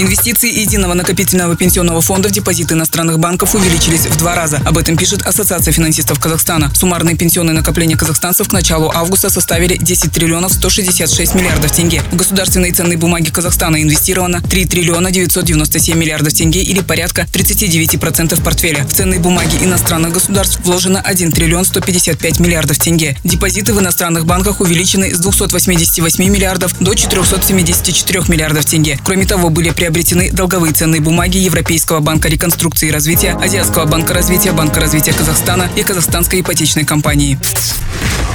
Инвестиции единого накопительного пенсионного фонда в депозиты иностранных банков увеличились в два раза. Об этом пишет Ассоциация финансистов Казахстана. Суммарные пенсионные накопления казахстанцев к началу августа составили 10 триллионов 166 миллиардов тенге. В государственные ценные бумаги Казахстана инвестировано 3 триллиона 997 миллиардов тенге или порядка 39% портфеля. В ценные бумаги иностранных государств вложено 1 триллион 155 миллиардов тенге. Депозиты в иностранных банках увеличены с 288 миллиардов до 474 миллиардов тенге. Кроме того, были приобретены приобретены долговые ценные бумаги Европейского банка реконструкции и развития, Азиатского банка развития, Банка развития Казахстана и Казахстанской ипотечной компании.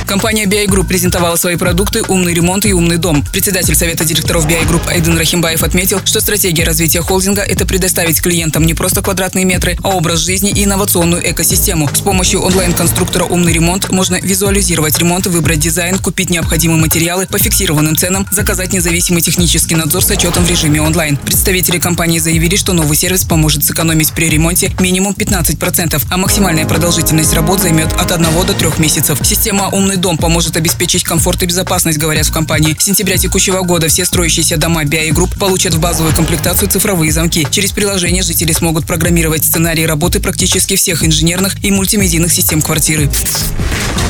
Компания BI Group презентовала свои продукты «Умный ремонт» и «Умный дом». Председатель Совета директоров BI Group Айден Рахимбаев отметил, что стратегия развития холдинга – это предоставить клиентам не просто квадратные метры, а образ жизни и инновационную экосистему. С помощью онлайн-конструктора «Умный ремонт» можно визуализировать ремонт, выбрать дизайн, купить необходимые материалы по фиксированным ценам, заказать независимый технический надзор с отчетом в режиме онлайн. Представители компании заявили, что новый сервис поможет сэкономить при ремонте минимум 15%, а максимальная продолжительность работ займет от 1 до 3 месяцев. Система «Умный дом поможет обеспечить комфорт и безопасность, говорят в компании. С сентября текущего года все строящиеся дома BI Group получат в базовую комплектацию цифровые замки. Через приложение жители смогут программировать сценарии работы практически всех инженерных и мультимедийных систем квартиры.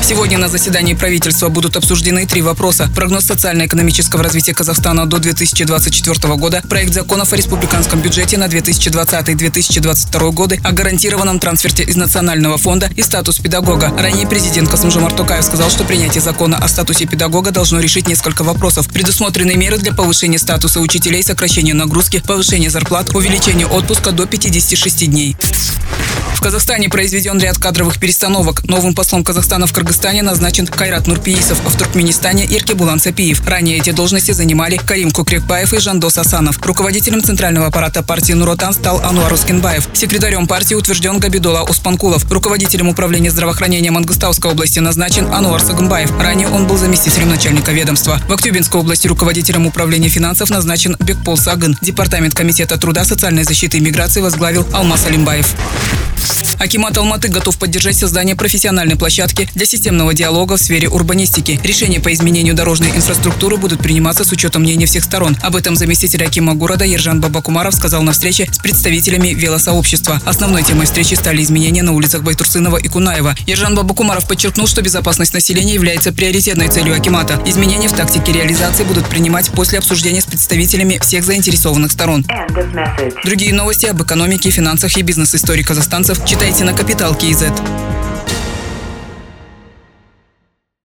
Сегодня на заседании правительства будут обсуждены три вопроса. Прогноз социально-экономического развития Казахстана до 2024 года, проект законов о республиканском бюджете на 2020-2022 годы, о гарантированном трансферте из Национального фонда и статус педагога. Ранее президент Касымжамар Токаев сказал, что принятие закона о статусе педагога должно решить несколько вопросов. Предусмотрены меры для повышения статуса учителей, сокращения нагрузки, повышения зарплат, увеличения отпуска до 56 дней. В Казахстане произведен ряд кадровых перестановок. Новым послом Казахстана в Кыргызстане назначен Кайрат Нурпиисов, а в Туркменистане Иркебулан Сапиев. Ранее эти должности занимали Карим Кукрекбаев и Жандос Асанов. Руководителем центрального аппарата партии Нуротан стал Ануар Ускинбаев. Секретарем партии утвержден Габидула Успанкулов. Руководителем управления здравоохранения Мангустауской области назначен Ануар Сагунбаев. Ранее он был заместителем начальника ведомства. В Актюбинской области руководителем управления финансов назначен Бекпол Сагын. Департамент комитета труда, социальной защиты и миграции возглавил Алмаз Алимбаев. Акимат Алматы готов поддержать создание профессиональной площадки для системного диалога в сфере урбанистики. Решения по изменению дорожной инфраструктуры будут приниматься с учетом мнения всех сторон. Об этом заместитель Акима города Ержан Бабакумаров сказал на встрече с представителями велосообщества. Основной темой встречи стали изменения на улицах Байтурсынова и Кунаева. Ержан Бабакумаров подчеркнул, что безопасность населения является приоритетной целью Акимата. Изменения в тактике реализации будут принимать после обсуждения с представителями всех заинтересованных сторон. Другие новости об экономике, финансах и бизнес-истории казахстанцев читайте на Капитал Киезет.